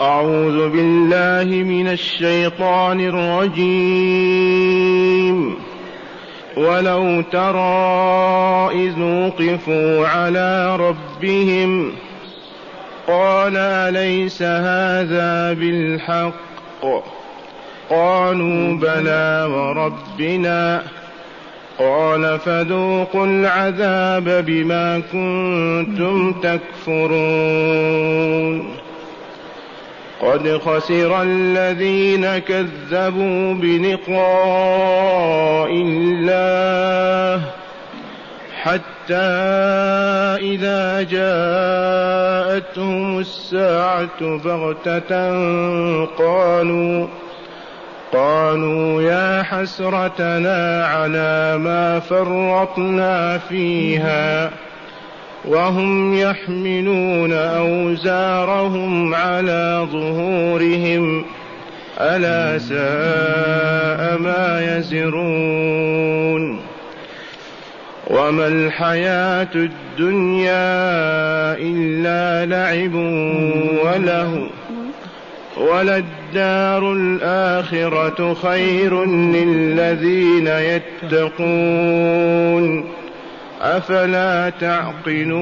أعوذ بالله من الشيطان الرجيم. ولو ترى إذ وقفوا على ربهم قال أليس هذا بالحق؟ قالوا بلى وربنا. قال فذوقوا العذاب بما كنتم تكفرون. قد خسر الذين كذبوا بلقاء الله حتى إذا جاءتهم الساعة بغتة قالوا قالوا يا حسرتنا على ما فرطنا فيها وهم يحملون أوزارهم على ظهورهم. ألا ساء ما يزرون. وما الحياة الدنيا إلا لعب وله. وللدار الآخرة خير للذين يتقون. أفلا تعقلون؟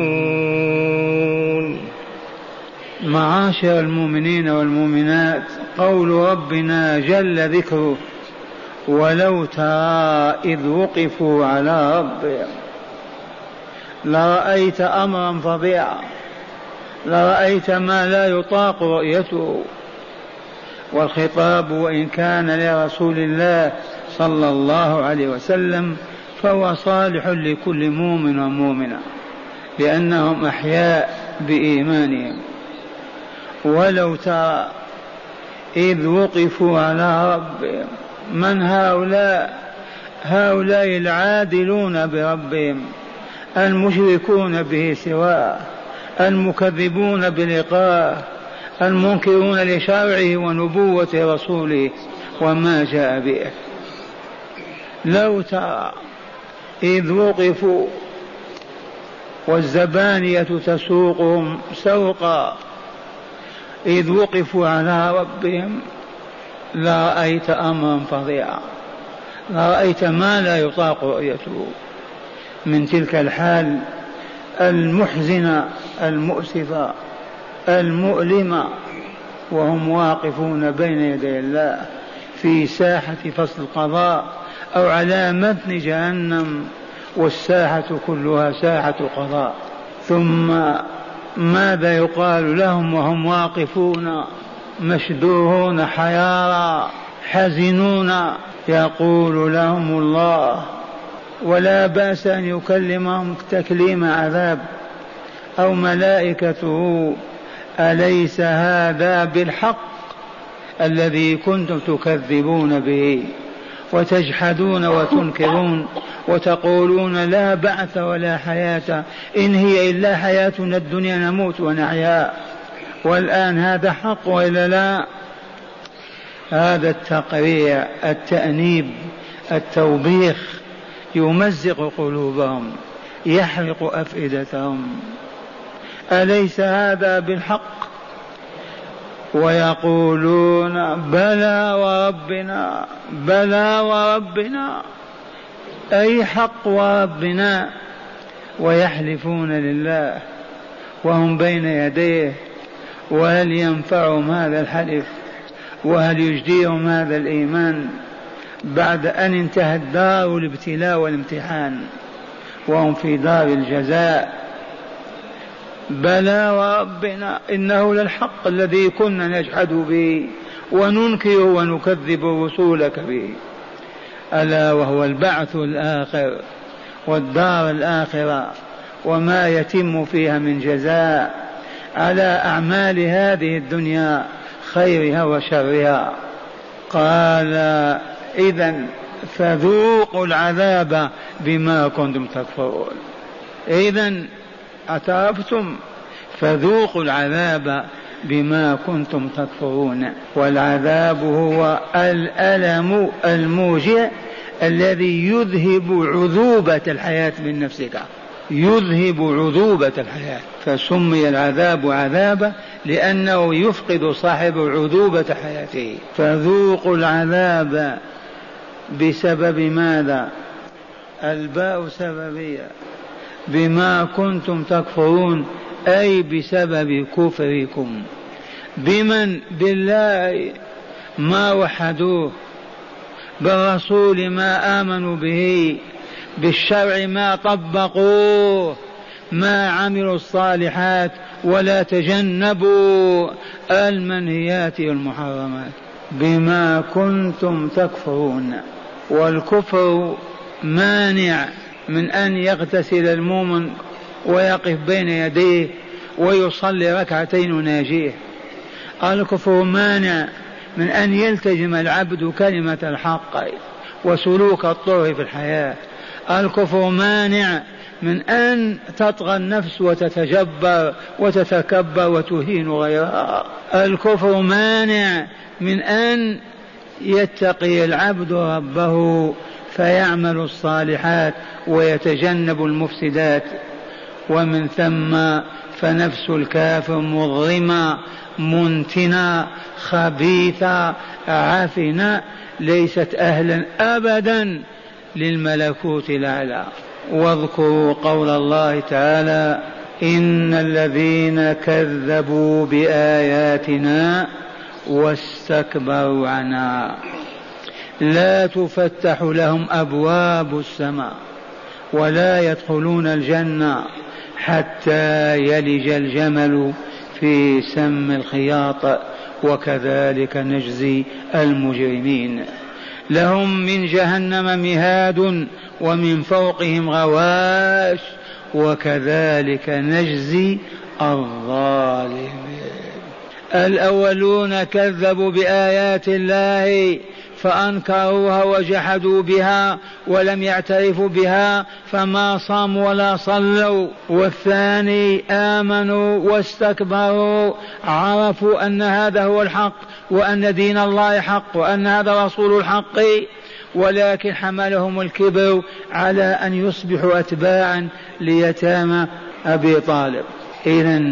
معاشر المؤمنين والمؤمنات قول ربنا جل ذكره ولو ترى إذ وقفوا على ربهم. لرأيت أمرا فظيعا لرأيت ما لا يطاق رؤيته. والخطاب وإن كان لرسول الله صلى الله عليه وسلم فهو صالح لكل مؤمن ومؤمنة لأنهم أحياء بإيمانهم. ولو ترى إذ وقفوا على ربهم من هؤلاء؟ هؤلاء العادلون بربهم المشركون به سواه المكذبون بلقائه المنكرون لشرعه ونبوة رسوله وما جاء به. لو ترى إذ وقفوا والزبانية تسوقهم سوقا. إذ وقفوا على ربهم لرأيت أمرا فظيعا. لرأيت ما لا يطاق رؤيته. من تلك الحال المحزنة المؤسفة المؤلمة وهم واقفون بين يدي الله في ساحة فصل القضاء. أو على متن جهنم والساحة كلها ساحة قضاء. ثم ماذا يقال لهم وهم واقفون مشدوهون حيارى حزنون؟ يقول لهم الله ولا بأس أن يكلمهم تكليم عذاب. أو ملائكته أليس هذا بالحق الذي كنتم تكذبون به؟ وتجحدون وتنكرون وتقولون لا بعث ولا حياة. إن هي إلا حياتنا الدنيا نموت ونحيا. والآن هذا حق وإلا لا؟ هذا التقريع التأنيب التوبيخ يمزق قلوبهم يحرق أفئدتهم. أليس هذا بالحق؟ ويقولون بلى وربنا بلى وربنا أي حق وربنا ويحلفون لله وهم بين يديه وهل ينفعهم هذا الحلف؟ وهل يجديهم هذا الإيمان بعد أن انتهت دار الابتلاء والامتحان؟ وهم في دار الجزاء. بلى وربنا إنه للحق الذي كنا نجحد به وننكر ونكذب رسولك به. ألا وهو البعث الآخر والدار الآخرة وما يتم فيها من جزاء على أعمال هذه الدنيا خيرها وشرها. قال إذا فذوقوا العذاب بما كنتم تكفرون. إذا أتعرفتم فذوقوا العذاب بما كنتم تكفرون والعذاب هو الألم الموجع الذي يذهب عذوبة الحياة من نفسك. يذهب عذوبة الحياة. فسمي العذاب عذابا لأنه يفقد صاحب عذوبة حياته. فذوقوا العذاب بسبب ماذا؟ الباء سببية. بما كنتم تكفرون أي بسبب كفركم. بمن؟ بالله ما وحدوه بالرسول ما آمنوا به بالشرع ما طبقوه ما عملوا الصالحات ولا تجنبوا المنهيات والمحرمات. بما كنتم تكفرون والكفر مانع. من أن يغتسل المؤمن ويقف بين يديه ويصلي ركعتين ناجيه الكفر مانع من أن يلتزم العبد كلمة الحق وسلوك الطرق في الحياة. الكفر مانع من أن تطغى النفس وتتجبر وتتكبر وتهين غيرها. الكفر مانع من أن يتقي العبد ربه فيعمل الصالحات ويتجنب المفسدات. ومن ثم فنفس الكافر مظلمة منتنة خبيثة عفنة ليست أهلا أبدا للملكوت الأعلى. واذكروا قول الله تعالى إن الذين كذبوا بآياتنا واستكبروا عنها. لا تفتح لهم أبواب السماء ولا يدخلون الجنة حتى يلج الجمل في سم الخياط وكذلك نجزي المجرمين. لهم من جهنم مهاد ومن فوقهم غواش وكذلك نجزي الظالمين. الأولون كذبوا بآيات الله فانكروها وجحدوا بها ولم يعترفوا بها فما صاموا ولا صلوا. والثاني آمنوا واستكبروا عرفوا أن هذا هو الحق وأن دين الله حق وأن هذا رسول الحق ولكن حملهم الكبر على أن يصبحوا اتباعا ليتامى أبي طالب. اذا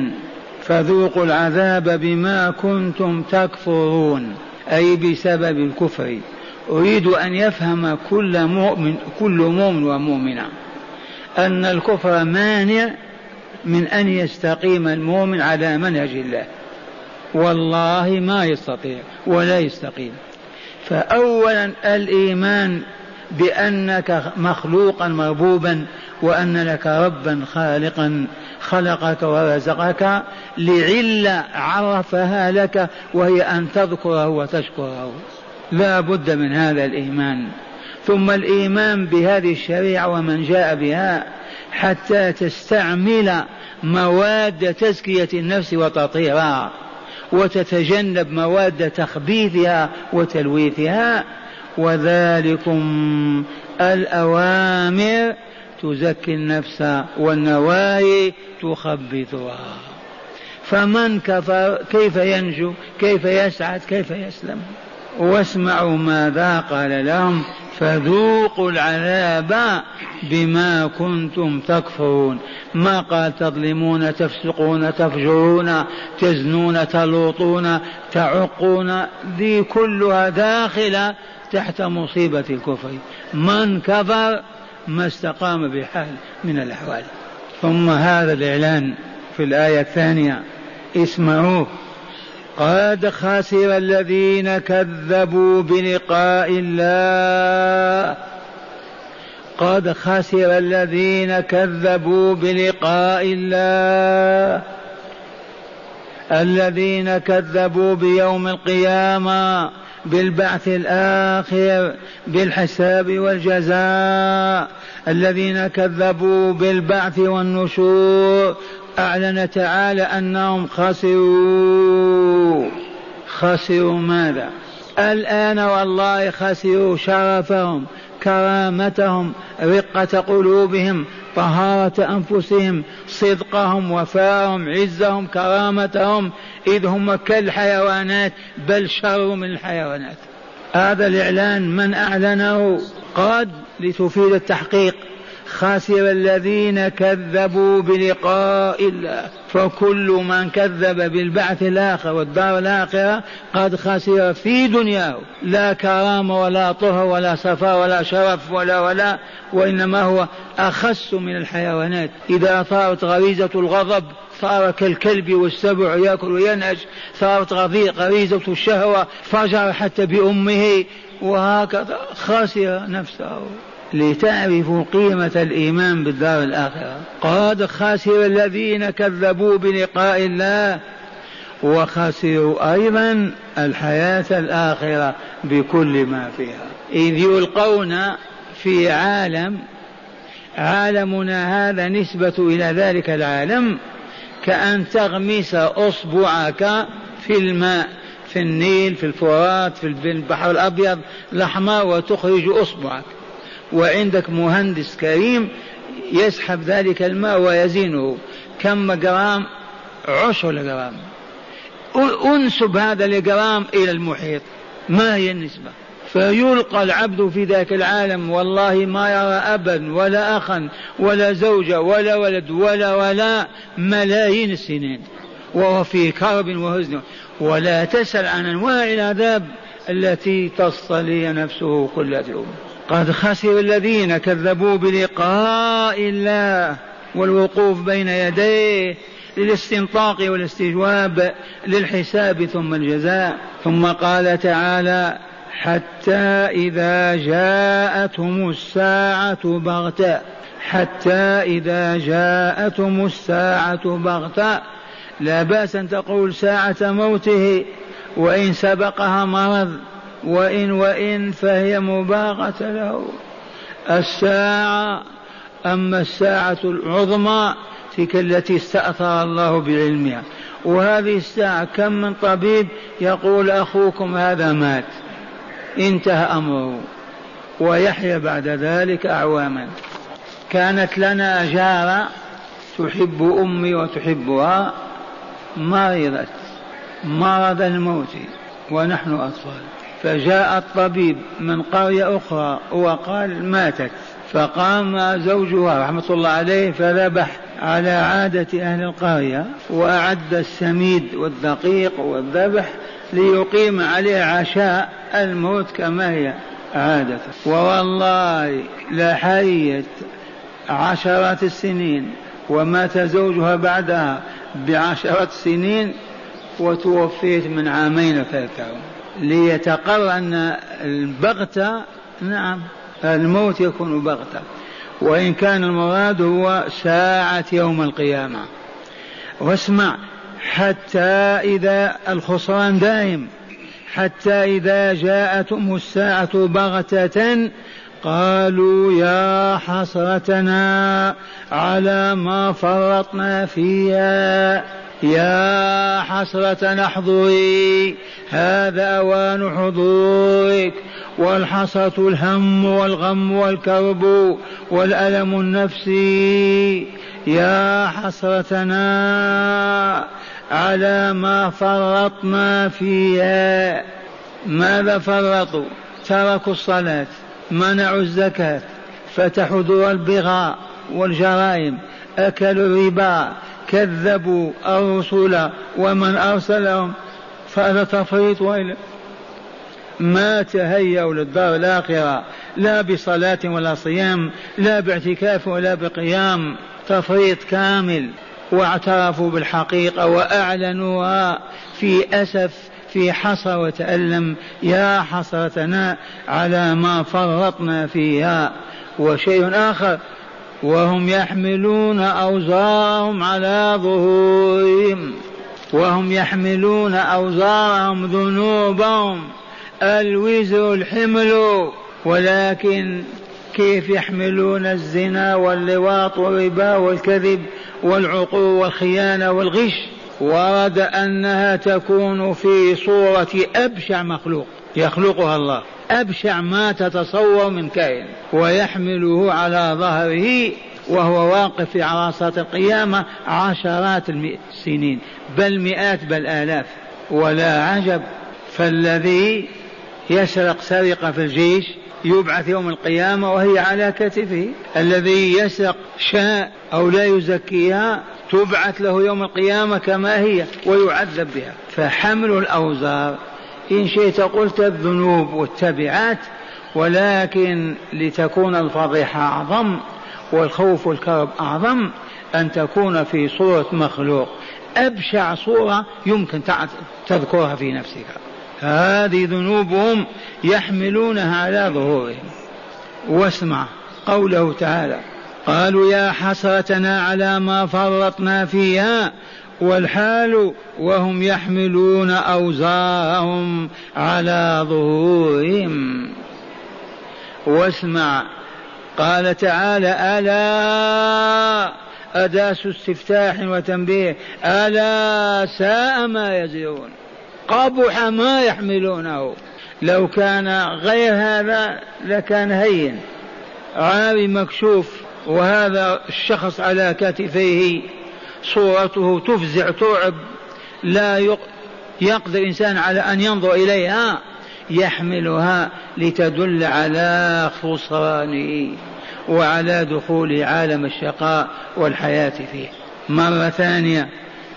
فذوقوا العذاب بما كنتم تكفرون. أي بسبب الكفر. أريد أن يفهم كل مؤمن كل مؤمن ومؤمنة. أن الكفر مانع من أن يستقيم المؤمن على منهج الله. والله ما يستطيع ولا يستقيم. فأولا الإيمان بأنك مخلوقا مربوبا وأن لك ربا خالقا. خلقك ورزقك لعلة عرفها لك وهي أن تذكره وتشكره. لا بد من هذا الإيمان. ثم الإيمان بهذه الشريعة ومن جاء بها حتى تستعمل مواد تزكية النفس وتطهيرها وتتجنب مواد تخبيثها وتلويثها وذلكم الأوامر تزكي النفس والنواهي تخبثها فمن كفر كيف ينجو كيف يسعد كيف يسلم؟ واسمعوا ماذا قال لهم فذوقوا العذاب بما كنتم تكفرون. ما قال تظلمون تفسقون تفجرون تزنون تلوطون تعقون؟ ذي كلها داخلة تحت مصيبة الكفر. من كفر ما استقام بحال من الأحوال. ثم هذا الإعلان في الآية الثانية اسمعوه قد خسر الذين كذبوا بلقاء الله. قد خسر الذين كذبوا بلقاء الله. الذين كذبوا بيوم القيامه. بالبعث الآخر بالحساب والجزاء. الذين كذبوا بالبعث والنشور أعلن تعالى أنهم خسروا. خسروا ماذا؟ الآن والله خسروا شرفهم كرامتهم رقة قلوبهم طهارة أنفسهم صدقهم وفاءهم عزهم كرامتهم إذ هم كالحيوانات بل شر من الحيوانات. هذا الإعلان من أعلنه قد لتفيد التحقيق. خسر الذين كذبوا بلقاء الله. فكل من كذب بالبعث الآخر والدار الآخرة قد خسر في دنياه. لا كرامة ولا طهر ولا صفاء ولا شرف ولا ولا وإنما هو أخس من الحيوانات. إذا صارت غريزة الغضب صار كالكلب والسبع يأكل وينهش صارت غريزة الشهوة فجر حتى بأمه وهكذا خسر نفسه. لتعرفوا قيمة الإيمان بالدار الآخرة. قد خسر الذين كذبوا بلقاء الله وخسروا أيضا الحياة الآخرة بكل ما فيها. إذ يلقون في عالم عالمنا هذا نسبة إلى ذلك العالم كأن تغمس أصبعك في الماء في النيل في الفرات في البحر الأبيض الأحمر وتخرج أصبعك. وعندك مهندس كريم يسحب ذلك الماء ويزينه. كم جرام؟ عشر جرام. أنسب هذا الجرام إلى المحيط. ما هي النسبة؟ فيلقى العبد في ذاك العالم والله ما يرى أبا ولا أخا ولا زوجة ولا ولد ولا ولا ملايين السنين. وهو في كرب وهزن ولا تسأل عن أنواع العذاب التي تصطلي نفسه كل يوم. قد خسر الذين كذبوا بلقاء الله والوقوف بين يديه للاستنطاق والاستجواب للحساب ثم الجزاء ثم قال تعالى حتى إذا جاءتهم الساعة بغتة حتى إذا جاءتهم الساعة بغتة لا بأس أن تقول ساعة موته وإن سبقها مرض وإن وإن فهي مباغة له. الساعة أما الساعة العظمى تلك التي استأثر الله بعلمها. وهذه الساعة كم من طبيب يقول أخوكم هذا مات. انتهى أمره. ويحيا بعد ذلك أعواما. كانت لنا جارة تحب أمي وتحبها مرضت. مرض الموت ونحن أطفال. فجاء الطبيب من قرية أخرى وقال ماتت. فقام زوجها رحمة الله عليه فذبح على عادة أهل القرية وأعد السميد والدقيق والذبح ليقيم عليه عشاء الموت كما هي عادة. ووالله لحيت عشرات السنين ومات زوجها بعدها بعشرة سنين وتوفيت من عامين ثلاثة ليتقر أن البغتة نعم الموت يكون بغتة. وإن كان المراد هو ساعة يوم القيامة. واسمع حتى إذا الخسران دائم حتى إذا جاءتهم الساعة بغتة قالوا يا حسرتنا على ما فرطنا فيها. يا حسرة احضري هذا أوان حضورك. والحسرة الهم والغم والكرب والألم النفسي يا حسرتنا على ما فرطنا فيها. ماذا فرطوا؟ تركوا الصلاة منعوا الزكاة فتحوا دور البغاء والجرائم أكلوا الربا كذبوا الرسل ومن أرسلهم فهذا تفريط وإلا ما تهيأوا للدار الآخرة لا بصلاة ولا صيام لا باعتكاف ولا بقيام تفريط كامل. واعترفوا بالحقيقة وأعلنوها في أسف في حصر وتألم. يا حسرتنا على ما فرطنا فيها. وشيء آخر وهم يحملون أوزارهم على ظهورهم. وهم يحملون أوزارهم ذنوبهم. الوزر الحمل. ولكن كيف يحملون الزنا واللواط والربا والكذب والعقول والخيانة والغش؟ ورد أنها تكون في صورة أبشع مخلوق. يخلقها الله. أبشع ما تتصور من كائن ويحمله على ظهره وهو واقف في عرصات القيامة عشرات السنين بل مئات بل آلاف. ولا عجب فالذي يسرق سرقة في الجيش يبعث يوم القيامة وهي على كتفه. الذي يسرق شاء أو لا يزكيها تبعث له يوم القيامة كما هي ويعذب بها. فحمل الأوزار إن شئت قلت الذنوب والتبعات ولكن لتكون الفضيحة أعظم والخوف والكرب أعظم أن تكون في صورة مخلوق. أبشع صورة يمكن تذكرها في نفسك. هذه ذنوبهم يحملونها على ظهورهم. واسمع قوله تعالى قالوا يا حسرتنا على ما فرطنا فيها والحال وهم يحملون أوزارهم على ظهورهم. واسمع قال تعالى ألا أداس استفتاح وتنبيه؟ ألا ساء ما يزرون قبح ما يحملونه. لو كان غير هذا لكان هين. عاري مكشوف وهذا الشخص على كتفيه صورته تفزع ترعب لا يقدر الإنسان على أن ينظر إليها يحملها لتدل على خسرانه وعلى دخول عالم الشقاء والحياة فيه. مرة ثانية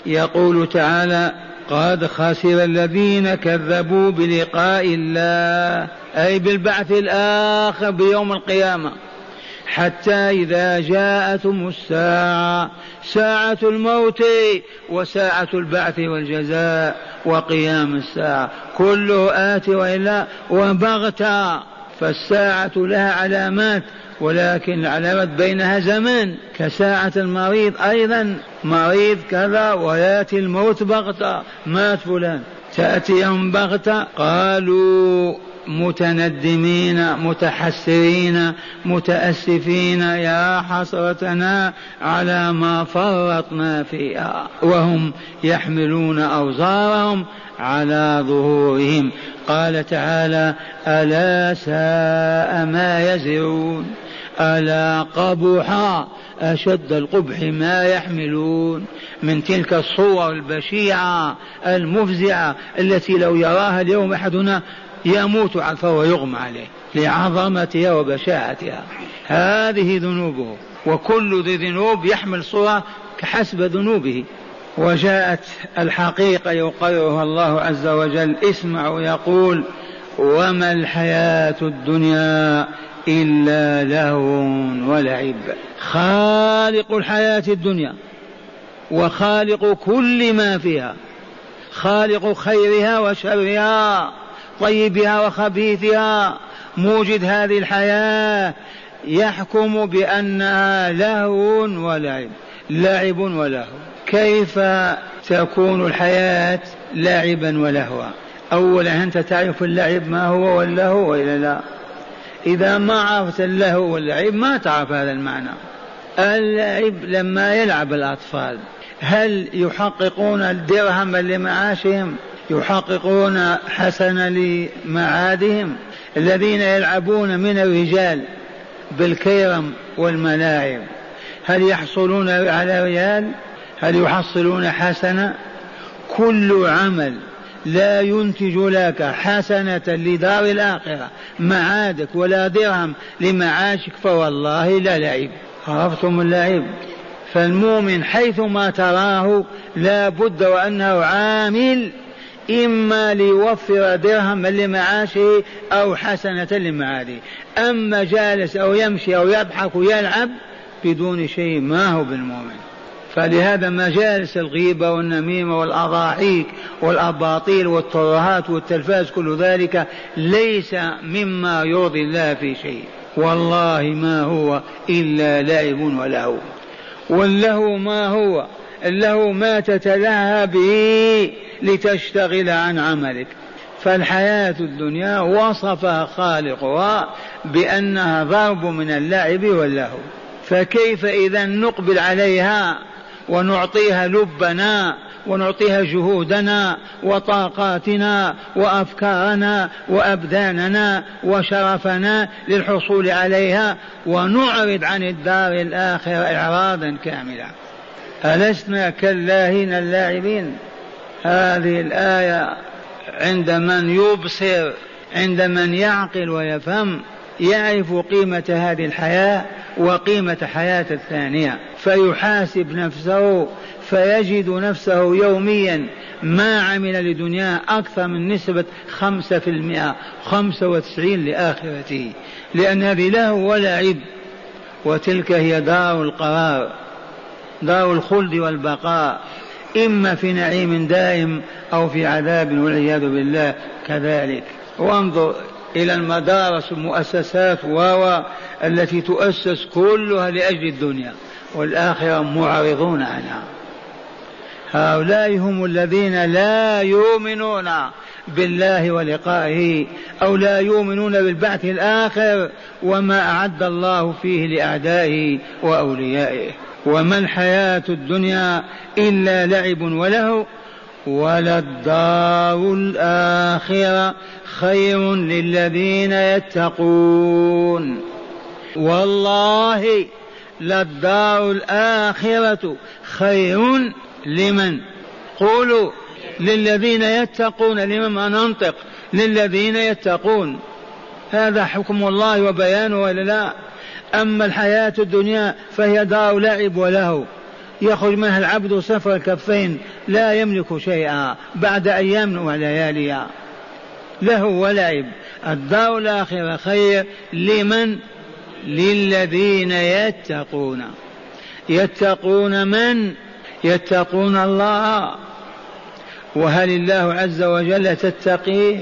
يقول تعالى قد خسر الذين كذبوا بلقاء الله أي بالبعث الآخر بيوم القيامة. حتى إذا جاءتهم الساعة ساعة الموت وساعة البعث والجزاء وقيام الساعة. كله آتي وإلا وبغتة فالساعة لها علامات ولكن العلامات بينها زمان كساعة المريض أيضا مريض كذا ويأتي الموت بغتة مات فلان تأتيهم بغتة قالوا متندمين متحسرين متأسفين يا حسرتنا على ما فرطنا فيها. وهم يحملون أوزارهم على ظهورهم. قال تعالى ألا ساء ما يزرون ألا قبح أشد القبح ما يحملون. من تلك الصور البشيعة المفزعة التي لو يراها اليوم أحدنا يموت فهو يغمى عليه لعظمتها وبشاعتها. هذه ذنوبه وكل ذي ذنوب يحمل صورة كحسب ذنوبه. وجاءت الحقيقة يقررها الله عز وجل اسمعوا يقول وما الحياة الدنيا إلا لهو ولعب. خالق الحياة الدنيا وخالق كل ما فيها خالق خيرها وشرها. طيبها وخبيثها موجد هذه الحياة يحكم بأنها لهو ولعب لعب ولهو. كيف تكون الحياة لاعبا ولهوا؟ أولا أنت تعرف اللعب ما هو واللهو وإلا لا؟ إذا ما عرفت اللهو واللعب ما تعرف هذا المعنى. اللعب لما يلعب الأطفال هل يحققون الدرهم لمعاشهم يحققون حسن لمعادهم الذين يلعبون من الرجال بالكيرم والملاعب. هل يحصلون على ريال؟ هل يحصلون حسنة؟ كل عمل لا ينتج لك حسنة لدار الآخرة. معادك ولا درهم لمعاشك فوالله لا لعب عرفتم اللعب فالمؤمن حيثما تراه لا بد وأنه عامل إما ليوفر درهما لمعاشه أو حسنة لمعاده. أما جالس أو يمشي أو يضحك ويلعب بدون شيء ما هو بالمؤمن. فلهذا مجالس الغيبة والنميمة والأضاحيك والأباطيل والترهات والتلفاز كل ذلك ليس مما يرضي الله في شيء. والله ما هو إلا لعب ولهو واللهو ما هو اللهو ما تتلهى به لتشتغل عن عملك. فالحياة الدنيا وصفها خالقها بأنها ضرب من اللعب واللهو. فكيف إذا نقبل عليها ونعطيها لبنا ونعطيها جهودنا وطاقاتنا وأفكارنا وأبداننا وشرفنا للحصول عليها ونعرض عن الدار الآخرة اعراضا كاملا ألسنا كاللاهين اللاعبين؟ هذه الآية عند من يبصر عند من يعقل ويفهم يعرف قيمة هذه الحياة وقيمة حياة الثانية. فيحاسب نفسه فيجد نفسه يوميا ما عمل لدنياه أكثر من نسبة خمسة في المئة خمسة وتسعين لآخرته. لأن هذه له ولعب وتلك هي دار القرار. دار الخلد والبقاء إما في نعيم دائم أو في عذاب والعياذ بالله كذلك. وانظر إلى المدارس والمؤسسات و التي تؤسس كلها لأجل الدنيا والآخرة معرضون عنها. هؤلاء هم الذين لا يؤمنون بالله ولقائه أو لا يؤمنون بالبعث الآخر وما أعد الله فيه لأعدائه وأوليائه. وما الحياة الدنيا إلا لعب وله وللدار الآخرة خير للذين يتقون. والله للدار الآخرة خير لمن؟ قولوا للذين يتقون لمن ننطق؟ للذين يتقون. هذا حكم الله وبيانه ولا لا؟ أما الحياة الدنيا فهي دار لعب وله. يخرج منها العبد صفر الكفين لا يملك شيئا بعد أيام ولياليها له ولعب. الدار الآخرة خير لمن؟ للذين يتقون. يتقون من؟ يتقون الله. وهل الله عز وجل تتقيه؟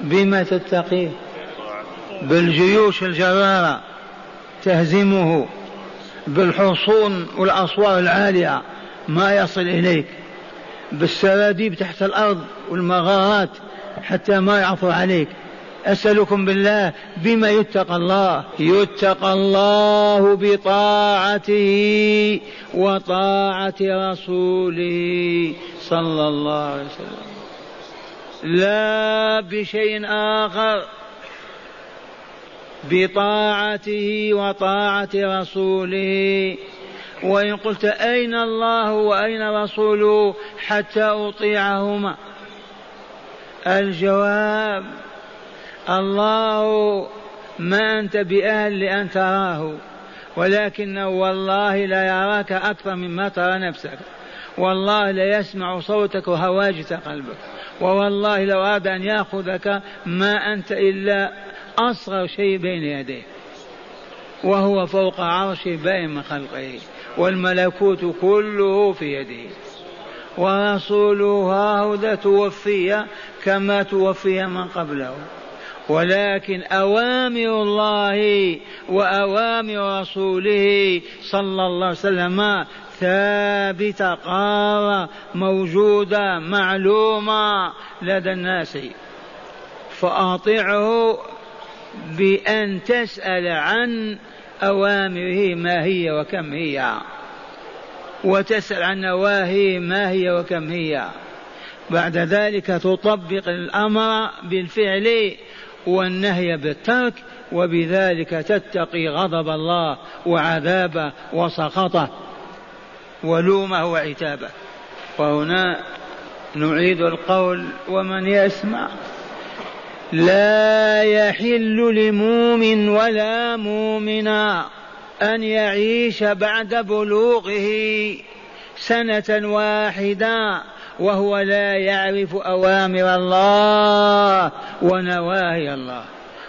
بما تتقيه؟ بالجيوش الجرارة. تهزمه بالحصون والأسوار العالية ما يصل إليك بالسراديب تحت الأرض والمغارات حتى ما يعثر عليك. أسألكم بالله بما يتقى الله يتقى الله بطاعته وطاعة رسوله صلى الله عليه وسلم. لا بشيء آخر. بطاعته وطاعة رسوله. وإن قلت أين الله وأين رسوله حتى أطيعهما. الجواب الله ما أنت بأهل لأن تراه. ولكنه والله لا يراك أكثر مما ترى نفسك. والله لا يسمع صوتك وهواجس قلبك. ووالله لو أراد أن يأخذك ما أنت إلا أصغر شيء بين يديه وهو فوق عرشه باين من خلقه والملكوت كله في يده ورسوله هاهذا توفي كما توفي من قبله. ولكن أوامر الله وأوامر رسوله صلى الله عليه وسلم ثابتة قارة موجودة معلومة لدى الناس. فأطعه بأن تسأل عن أوامره ما هي وكم هي. وتسأل عن نواهيه ما هي وكم هي. بعد ذلك تطبق الأمر بالفعل والنهي بالترك وبذلك تتقي غضب الله وعذابه وسخطه ولومه وعتابه. وهنا نعيد القول ومن يسمع. لا يحل لمؤمن ولا مؤمنا أن يعيش بعد بلوغه سنة واحدة وهو لا يعرف أوامر الله ونواهي الله.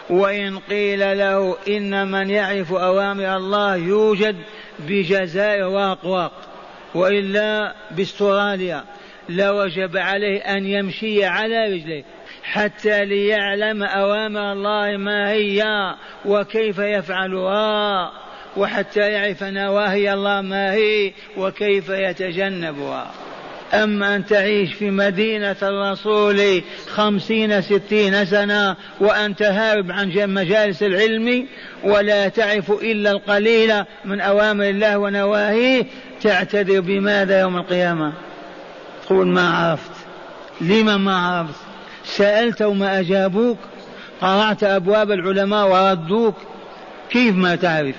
وإن قيل له إن من يعرف أوامر الله يوجد بجزائر واقواق وإلا بأستراليا لوجب عليه أن يمشي على رجليه. حتى ليعلم أوامر الله ما هي وكيف يفعلها وحتى يعرف نواهي الله ما هي وكيف يتجنبها. أما أن تعيش في مدينة الرسول خمسين ستين سنة وأنت هارب عن مجالس العلم ولا تعرف إلا القليل من أوامر الله ونواهيه تعتذر بماذا يوم القيامة؟ تقول ما عرفت. لما ما عرفت؟ سألت وما أجابوك؟ قرعت أبواب العلماء وردوك؟ كيف ما تعرف؟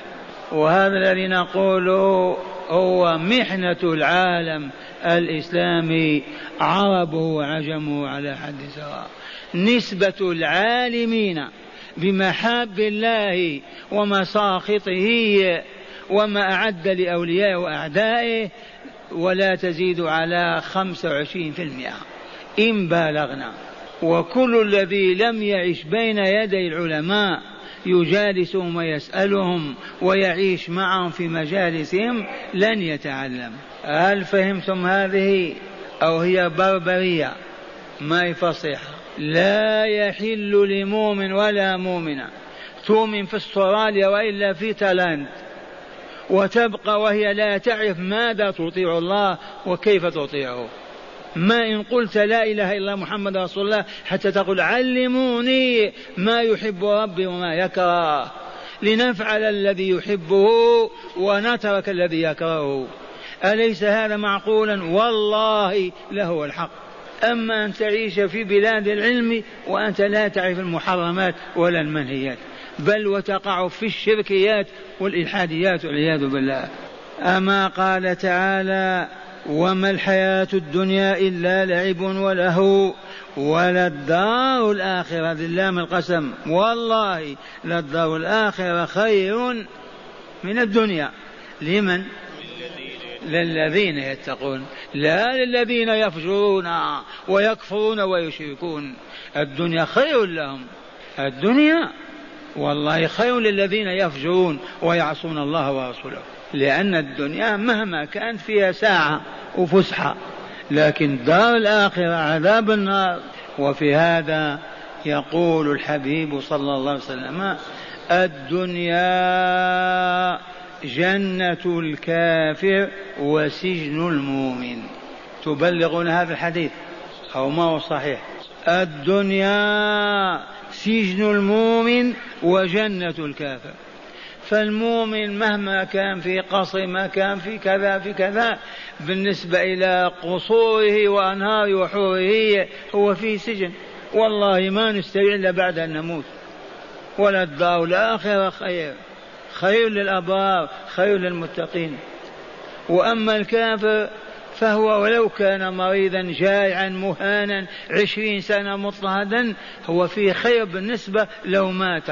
وهذا الذي نقوله هو محنة العالم الإسلام عربه وعجمه على حد سواء. نسبة العالمين بمحاب الله ومساخطه وما أعد لأوليائه وأعدائه ولا تزيد على خمسة وعشرين في المئة. إن بالغنا. وكل الذي لم يعش بين يدي العلماء يجالسهم ويسألهم ويعيش معهم في مجالسهم لن يتعلم. هل فهمتم هذه أو هي بربرية؟ ما هي فصيحة؟ لا يحل لمؤمن ولا مؤمنة تؤمن في استراليا وإلا في تايلاند وتبقى وهي لا تعرف ماذا تطيع الله وكيف تطيعه. ما إن قلت لا إله إلا محمد رسول الله حتى تقول علموني ما يحب ربي وما يكره. لنفعل الذي يحبه ونترك الذي يكرهه أليس هذا معقولا؟ والله لهو الحق. أما أن تعيش في بلاد العلم وأنت لا تعرف المحرمات ولا المنهيات بل وتقع في الشركيات والإلحاديات والعياذ بالله. أما قال تعالى وما الحياة الدنيا إلا لعب ولهو وللدار الآخرة ذلام القسم. والله للدار الآخرة خير من الدنيا. لمن؟ للذين يتقون. لا للذين يفجرون ويكفرون ويشركون. الدنيا خير لهم. الدنيا والله خير للذين يفجرون ويعصون الله ورسوله. لأن الدنيا مهما كانت فيها ساعة وفسحة. لكن دار الآخرة عذاب النار. وفي هذا يقول الحبيب صلى الله عليه وسلم الدنيا جنة الكافر وسجن المؤمن. تبلغون هذا الحديث أو ما هو صحيح؟ الدنيا سجن المؤمن وجنة الكافر. فالمؤمن مهما كان في قصر ما كان في كذا في كذا بالنسبة إلى قصوره وأنهار وحوره هو في سجن. والله ما نستوي إلا بعد أن نموت. ولا الدار الآخرة خير. خير للأبرار خير للمتقين. وأما الكافر فهو ولو كان مريضا جائعا مهانا عشرين سنة مضطهدا هو في خير بالنسبة لو مات.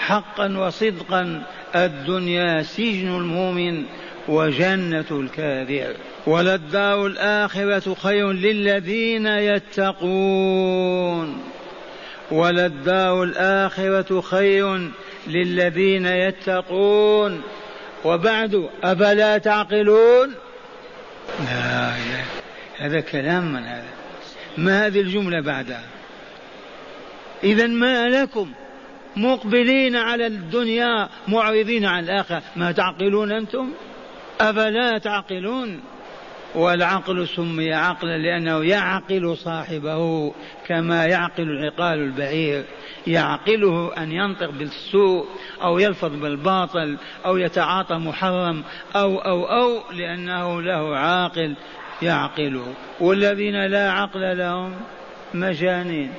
حقا وصدقا الدنيا سجن المؤمن وجنة الكافر. وللدار الآخرة خير للذين يتقون. وللدار الآخرة خير للذين يتقون. وبعد أفلا تعقلون؟ لا إله هذا كلام من هذا؟ ما هذه الجملة بعدها؟ إذا ما لكم؟ مقبلين على الدنيا معرضين عن الآخرة. ما تعقلون أنتم؟ أفلا تعقلون؟ والعقل سمي عقلا لأنه يعقل صاحبه كما يعقل العقال البعير. يعقله أن ينطق بالسوء أو يلفظ بالباطل أو يتعاطى محرم أو أو أو لأنه له عاقل يعقله. والذين لا عقل لهم مجانين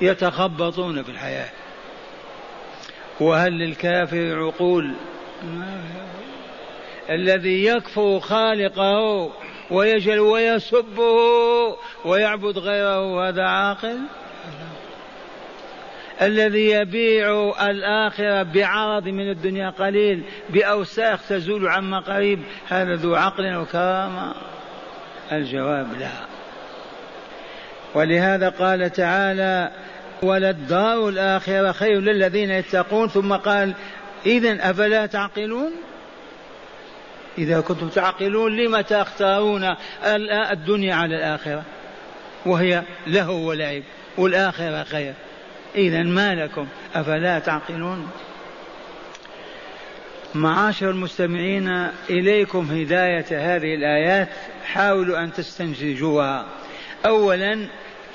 يتخبطون في الحياة. وهل للكافر عقول؟ الذي يكفر خالقه ويجل ويسبه ويعبد غيره هذا عاقل؟ الذي يبيع الآخرة بعرض من الدنيا قليل بأوساخ تزول عما قريب هذا ذو عقل وكرامة؟ الجواب لا. ولهذا قال تعالى وللدار الآخرة خير للذين يتقون. ثم قال إذا أفلا تعقلون؟ إذا كنتم تعقلون لم تختارون الدنيا على الآخرة وهي لهو ولعب والآخرة خير. إذا ما لكم؟ أفلا تعقلون؟ معاشر المستمعين إليكم هداية هذه الآيات. حاولوا أن تستنتجوها أولا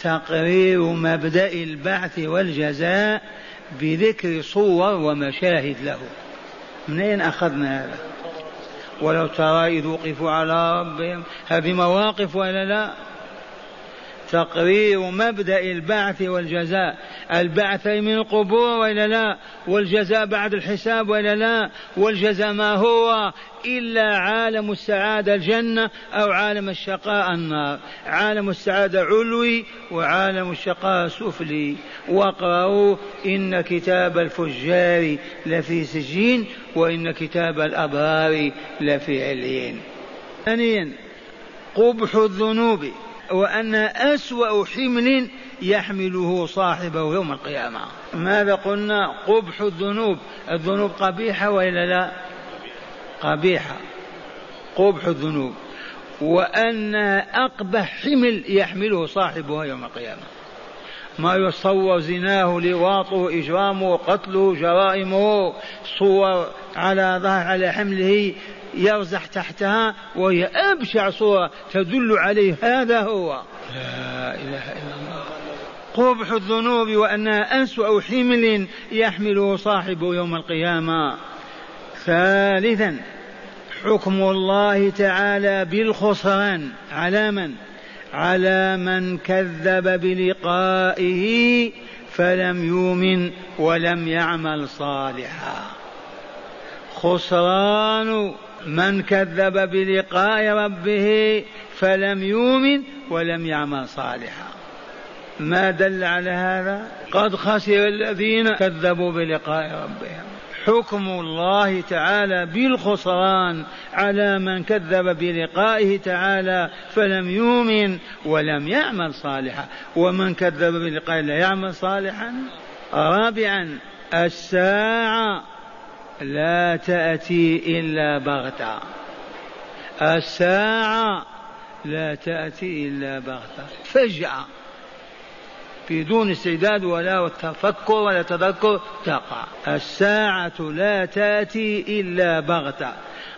تقرير مبدأ البعث والجزاء بذكر صور ومشاهد له. منين أخذنا هذا؟ ولو ترى إذ وقفوا على ربهم هذه مواقف ولا لا؟ تقرير مبدأ البعث والجزاء. البعث من القبور وإلا لا والجزاء بعد الحساب وإلا لا والجزاء ما هو إلا عالم السعادة الجنة أو عالم الشقاء النار. عالم السعادة علوي وعالم الشقاء سفلي. واقرأوا إن كتاب الفجار لفي سجين وإن كتاب الأبرار لفي عليين ثانيا قبح الذنوب. وأن أسوأ حمل يحمله صاحبه يوم القيامة. ماذا قلنا؟ قبح الذنوب. الذنوب قبيحة وإلا لا؟ قبيحة. قبح الذنوب. وأن أقبح حمل يحمله صاحبها يوم القيامة. ما يصور زناه لواطه إجرامه قتله جرائمه. صور على ظهر على حمله يرزح تحتها وهي أبشع صورة تدل عليه. هذا هو. لا إله إلا الله. قبح الذنوب وأنها أسوأ حمل يحمله صاحبه يوم القيامة. ثالثا حكم الله تعالى بالخسران. على من؟ على من كذب بلقائه فلم يؤمن ولم يعمل صالحا. خسران من كذب بلقاء ربه فلم يؤمن ولم يعمل صالحا. ما دل على هذا؟ قد خسر الذين كذبوا بلقاء ربهم. حكم الله تعالى بالخسران على من كذب بلقائه تعالى فلم يؤمن ولم يعمل صالحا. ومن كذب بلقائه لا يعمل صالحا؟ رابعا الساعة لا تأتي إلا بغتة. الساعة لا تأتي إلا بغتة. فجأة. بدون استعداد ولا تفكر ولا تذكر تقع. الساعة لا تأتي إلا بغتة.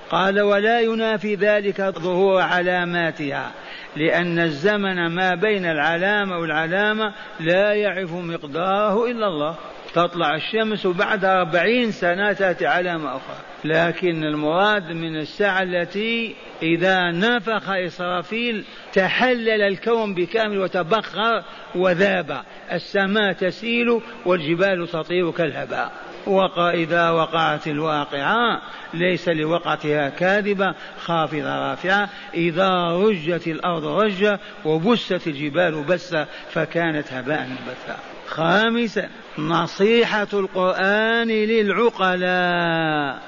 قال ولا ينافي ذلك ظهور علاماتها لأن الزمن ما بين العلامة والعلامة لا يعرف مقداره إلا الله. تطلع الشمس بعد أربعين سنة تأتي علامة أخرى لكن المراد من الساعة التي إذا نفخ إسرافيل تحلل الكون بكامل وتبخر وذاب. السماء تسيل والجبال تطير كالهباء. وقع إذا وقعت الواقعة ليس لوقعتها كاذبة خافضة رافعة. إذا رجت الأرض رجة وبست الجبال بسة فكانت هباء منبثا خامسا نصيحة القرآن للعقلاء.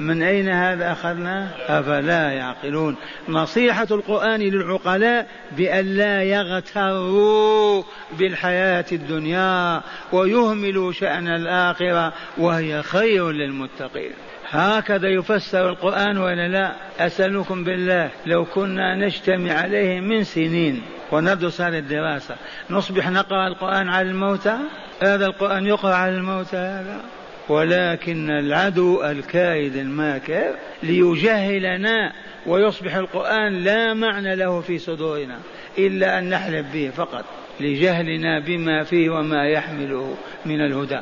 من أين هذا أخذنا؟ أفلا يعقلون. نصيحة القرآن للعقلاء بأن لا يغتروا بالحياة الدنيا ويهملوا شأن الآخرة وهي خير للمتقين. هكذا يفسر القرآن ولا لا؟ أسألكم بالله لو كنا نجتمع عليه من سنين وندرس هذه الدراسة. نصبح نقرأ القرآن على الموتى؟ هذا القرآن يقرأ على الموتى هذا؟ ولكن العدو الكائد الماكر ليجهلنا ويصبح القرآن لا معنى له في صدورنا إلا أن نحلف به فقط لجهلنا بما فيه وما يحمله من الهدى.